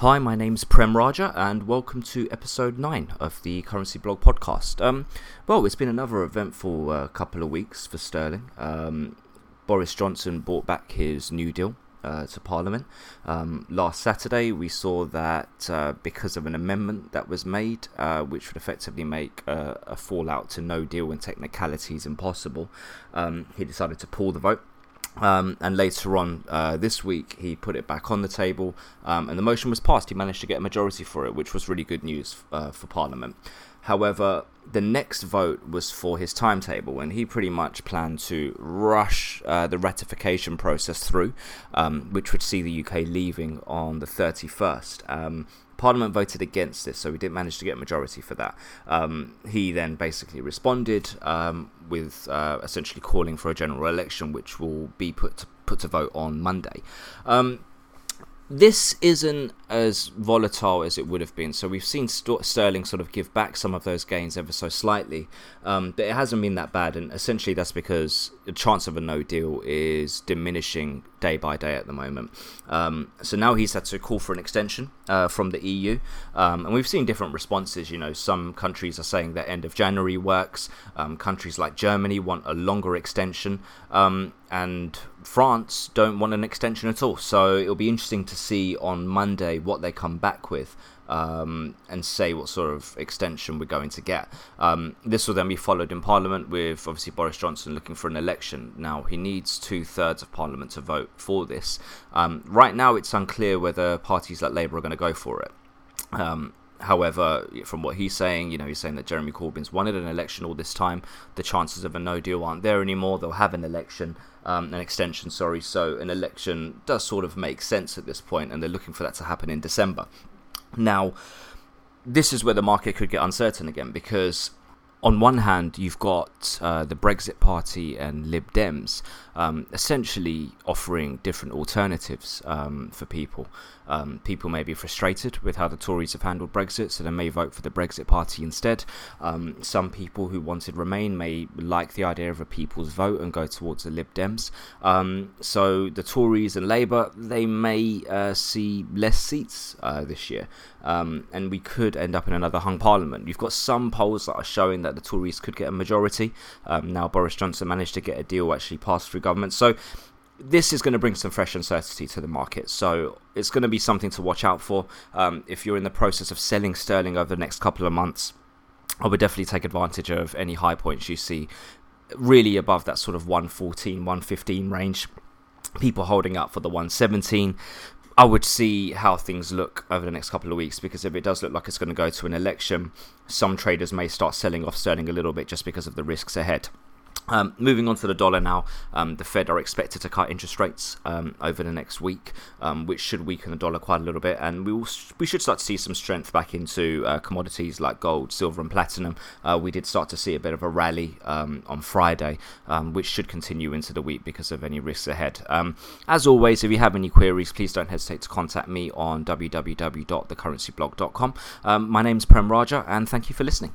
Hi, my name's Prem Raja, and welcome to episode 9 of the Currency Blog podcast. Um, well, it's been another eventful uh, couple of weeks for sterling. Um, Boris Johnson brought back his New Deal uh, to Parliament. Um, last Saturday, we saw that uh, because of an amendment that was made, uh, which would effectively make a fallout to no deal and technicalities impossible, um, he decided to pull the vote. Um, and later on uh, this week, he put it back on the table, um, and the motion was passed. He managed to get a majority for it, which was really good news uh, for Parliament. However, the next vote was for his timetable, and he pretty much planned to rush uh, the ratification process through, um, which would see the UK leaving on the 31st. Parliament voted against this, so we didn't manage to get a majority for that. Um, he then basically responded um, with uh, essentially calling for a general election, which will be put to, put to vote on Monday. Um, this isn't as volatile as it would have been. So we've seen St- Sterling sort of give back some of those gains ever so slightly, um, but it hasn't been that bad. And essentially, that's because the chance of a no deal is diminishing day by day at the moment. Um, so now he's had to call for an extension uh, from the EU, um, and we've seen different responses. You know, some countries are saying that end of January works. Um, countries like Germany want a longer extension, um, and France don't want an extension at all. So it'll be interesting to see on Monday what they come back with um, and say what sort of extension we're going to get. Um, this will then be followed in Parliament with obviously Boris Johnson looking for an election. Now, he needs two thirds of Parliament to vote for this. Um, right now, it's unclear whether parties like Labour are going to go for it. However, from what he's saying, you know, he's saying that Jeremy Corbyn's wanted an election all this time. The chances of a no deal aren't there anymore. They'll have an election, um, an extension, sorry. So an election does sort of make sense at this point, and they're looking for that to happen in December. Now, this is where the market could get uncertain again because on one hand, you've got uh, the Brexit Party and Lib Dems um, essentially offering different alternatives um, for people. Um, people may be frustrated with how the Tories have handled Brexit, so they may vote for the Brexit Party instead. Um, some people who wanted Remain may like the idea of a people's vote and go towards the Lib Dems. Um, so the Tories and Labour they may uh, see less seats uh, this year, um, and we could end up in another hung parliament. You've got some polls that are showing that the Tories could get a majority. Um, now Boris Johnson managed to get a deal actually passed through government, so this is going to bring some fresh uncertainty to the market. So it's going to be something to watch out for. Um, if you're in the process of selling sterling over the next couple of months, I would definitely take advantage of any high points you see really above that sort of 114, 115 range. People holding up for the 117. I would see how things look over the next couple of weeks because if it does look like it's going to go to an election, some traders may start selling off sterling a little bit just because of the risks ahead. Um, moving on to the dollar now, um, the Fed are expected to cut interest rates um, over the next week, um, which should weaken the dollar quite a little bit, and we will we should start to see some strength back into uh, commodities like gold, silver, and platinum. Uh, we did start to see a bit of a rally um, on Friday, um, which should continue into the week because of any risks ahead. as always, if you have any queries, please don't hesitate to contact me on www.thecurrencyblog.com. my name is Prem Raja, and thank you for listening.